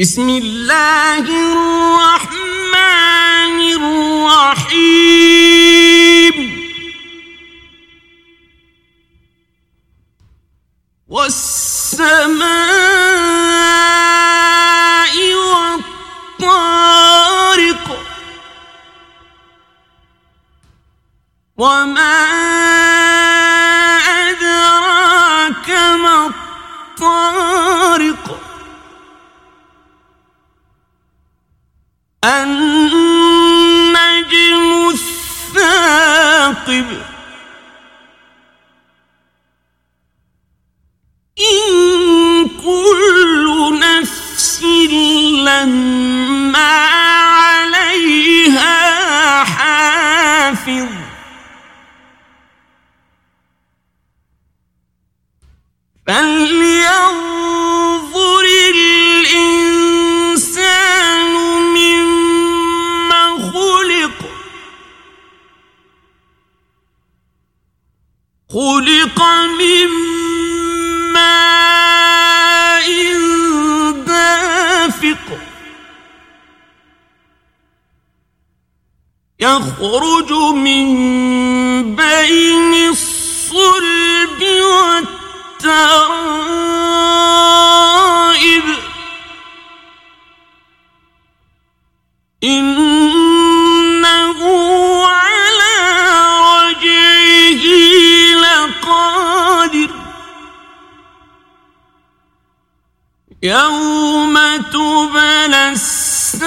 بسم الله الرحمن الرحيم. والسماء والطارق وما النجم الثاقب. إن كل نفس لما عليها حافظ. فلينظر خلق من ماء دافق. يخرج من بين الصلب والترائب. إنه يوم تبلى السرائر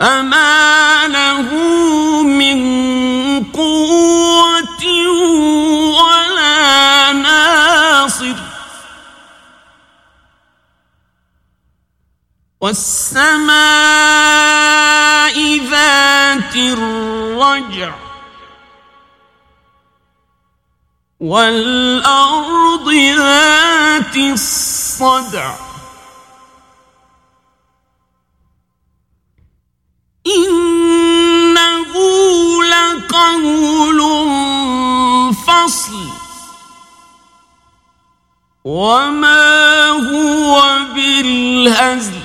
فما له من قوة ولا ناصر والسماء ذات الرجع والأرض ذات الصدع. إنه لقول فصل. وما هو بالهزل.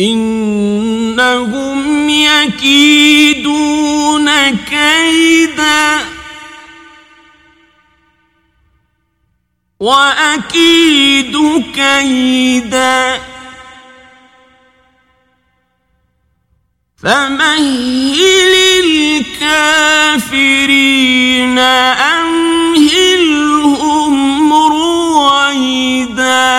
إنهم يكيدون كيدا. وأكيد كيدا. فمهل الكافرين أمهلهم رويدا.